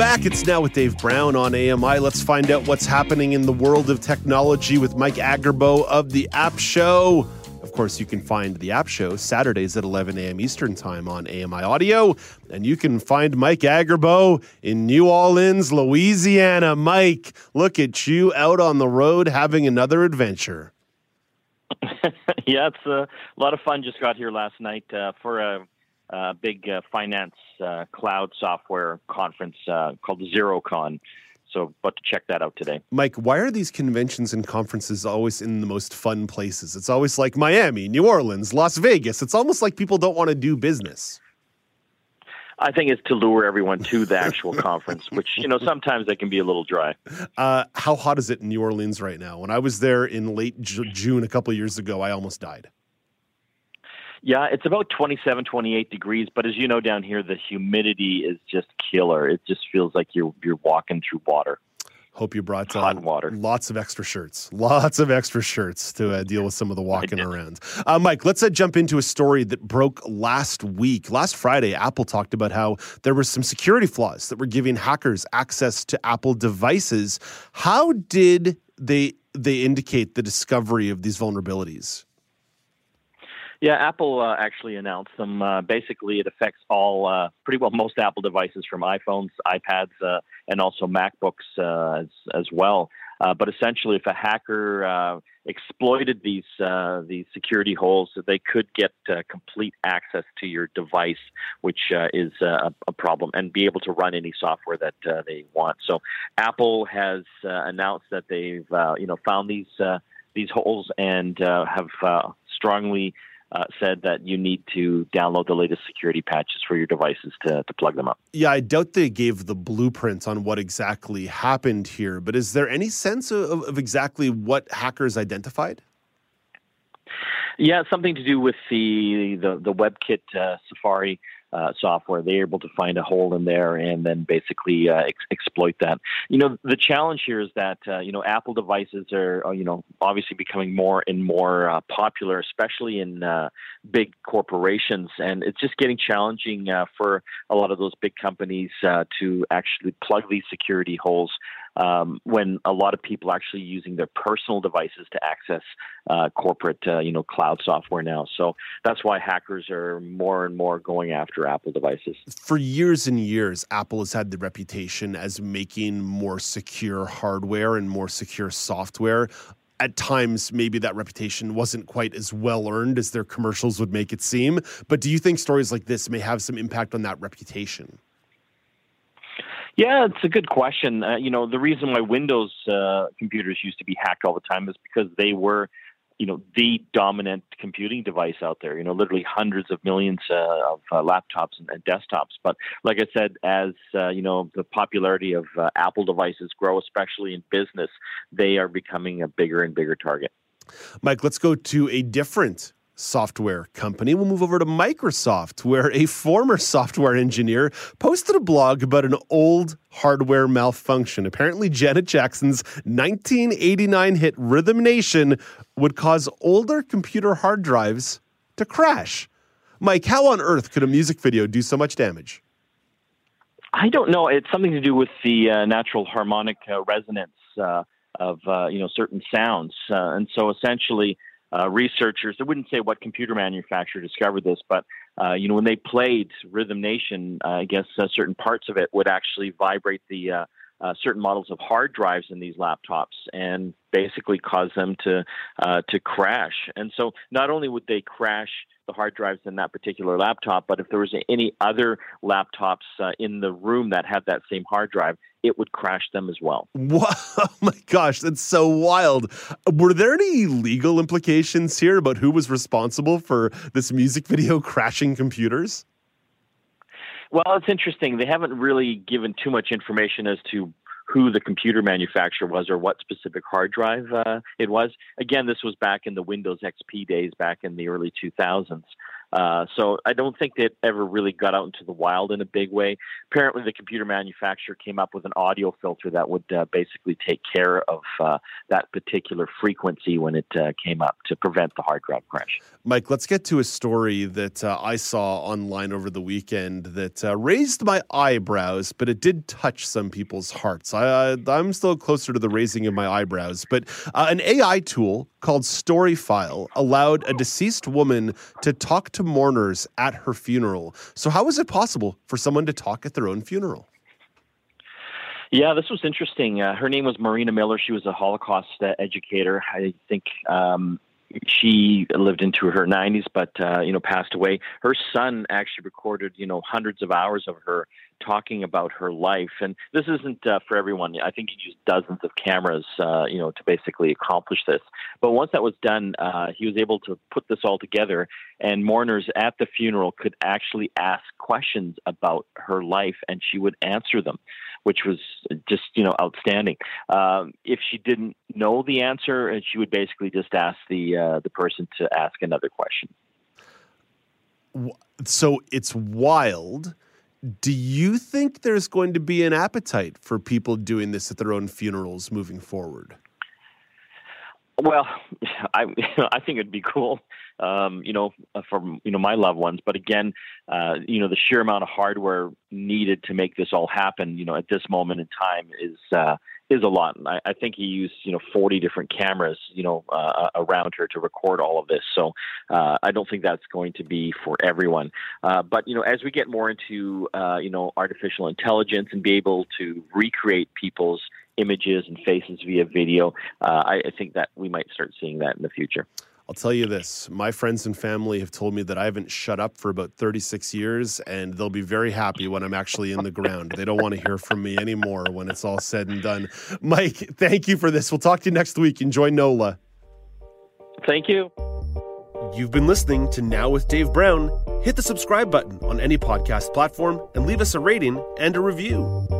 Back. It's now with Dave Brown on AMI. Let's find out what's happening in the world of technology with Mike Agerbo of the App Show. Of course, you can find the App Show Saturdays at 11 a.m. Eastern Time on AMI Audio. And you can find Mike Agerbo in New Orleans, Louisiana. Mike, look at you out on the road having another adventure. yeah, it's a lot of fun. Just got here last night uh, for a uh, big uh, finance uh, cloud software conference uh, called Xerocon. So, about to check that out today. Mike, why are these conventions and conferences always in the most fun places? It's always like Miami, New Orleans, Las Vegas. It's almost like people don't want to do business. I think it's to lure everyone to the actual conference, which you know sometimes that can be a little dry. Uh, how hot is it in New Orleans right now? When I was there in late June a couple years ago, I almost died. Yeah, it's about 27, 28 degrees, but as you know down here, the humidity is just killer. It just feels like you're you're walking through water. Hope you brought uh, hot water. Lots of extra shirts. Lots of extra shirts to uh, deal with some of the walking around. Uh, Mike, let's uh, jump into a story that broke last week. Last Friday, Apple talked about how there were some security flaws that were giving hackers access to Apple devices. How did they they indicate the discovery of these vulnerabilities? Yeah, Apple uh, actually announced them. Uh, basically, it affects all, uh, pretty well most Apple devices from iPhones, iPads, uh, and also MacBooks uh, as, as well. Uh, but essentially, if a hacker exploited these these security holes, they could get complete access to your device, which is a, a, problem, and be able to run any software that they want. So, Apple has announced that they've you know found these these holes and have strongly uh, said that you need to download the latest security patches for your devices to, to plug them up. Yeah, I doubt they gave the blueprints on what exactly happened here, but is there any sense of, of exactly what hackers identified? Yeah, something to do with the the, the WebKit uh, Safari uh, software. They're able to find a hole in there and then basically uh, ex- exploit that. You know, the challenge here is that uh, you know Apple devices are uh, you know obviously becoming more and more uh, popular, especially in uh, big corporations, and it's just getting challenging for a lot of those big companies to actually plug these security holes um, when a lot of people are actually using their personal devices to access uh, corporate, uh, you know, cloud software now. So that's why hackers are more and more going after Apple devices. For years and years, Apple has had the reputation as making more secure hardware and more secure software at times maybe that reputation wasn't quite as well earned as their commercials would make it seem. But do you think stories like this may have some impact on that reputation? Yeah, it's a good question. Uh, you know, the reason why Windows uh, computers used to be hacked all the time is because they were, you know, the dominant computing device out there. You know, literally hundreds of millions uh, of uh, laptops and, and, desktops. But like I said, as uh, you know, the popularity of uh, Apple devices grow, especially in business, they are becoming a bigger and bigger target. Mike, let's go to a different software company. We'll move over to Microsoft, where a former software engineer posted a blog about an old hardware malfunction. Apparently, Janet Jackson's 1989 hit Rhythm Nation would cause older computer hard drives to crash. Mike, how on earth could a music video do so much damage? I don't know. It's something to do with the uh, natural harmonic uh, resonance uh, of uh, you know certain sounds, uh, and so essentially uh, researchers, I wouldn't say what computer manufacturer discovered this, but uh, you know when they played Rhythm Nation, uh, I guess uh, certain parts of it would actually vibrate the uh, uh, certain models of hard drives in these laptops and basically cause them to to crash. And so not only would they crash the hard drives in that particular laptop, but if there was any other laptops in the room that had that same hard drive, it would crash them as well. Wow. Oh my gosh, that's so wild. Were there any legal implications here about who was responsible for this music video crashing computers? Well, it's interesting. They haven't really given too much information as to who the computer manufacturer was or what specific hard drive uh, it was. Again, this was back in the Windows XP days, back in the early 2000s. Uh, so I don't think it ever really got out into the wild in a big way. Apparently, the computer manufacturer came up with an audio filter that would uh, basically take care of uh, that particular frequency when it uh, came up to prevent the hard drive crash. Mike, let's get to a story that uh, I saw online over the weekend that uh, raised my eyebrows, but it did touch some people's hearts. I, am still closer to the raising of my eyebrows, but an AI tool called Storyfile allowed a deceased woman to talk to to mourners at her funeral. So, how is it possible for someone to talk at their own funeral? Yeah, this was interesting. Uh, her name was Marina Miller. She was a Holocaust uh, educator. I think um, she lived into her 90s, but uh, you know passed away. Her son actually recorded you know hundreds of hours of her talking about her life. And this isn't uh, for everyone. I think he used dozens of cameras, uh, you know, to basically accomplish this. But once that was done, uh, he was able to put this all together, and mourners at the funeral could actually ask questions about her life, and she would answer them. Which was just you know outstanding. Um, if she didn't know the answer, uh, she would basically just ask the uh, the person to ask another question. So it's wild do you think there's going to be an appetite for people doing this at their own funerals moving forward? Well, I I think it'd be cool, um, you know, from you know my loved ones. But again, uh, you know, the sheer amount of hardware needed to make this all happen, you know, at this moment in time is uh, is a lot. I, I, think he used you know 40 different cameras you know uh, around her to record all of this. So uh, I don't think that's going to be for everyone. Uh, but you know as we get more into uh, you know artificial intelligence and be able to recreate people's images and faces via video, uh, I, I think that we might start seeing that in the future. I'll tell you this my friends and family have told me that I haven't shut up for about 36 years, and they'll be very happy when I'm actually in the ground. They don't want to hear from me anymore when it's all said and done. Mike, thank you for this. We'll talk to you next week. Enjoy NOLA. Thank you. You've been listening to Now with Dave Brown. Hit the subscribe button on any podcast platform and leave us a rating and a review.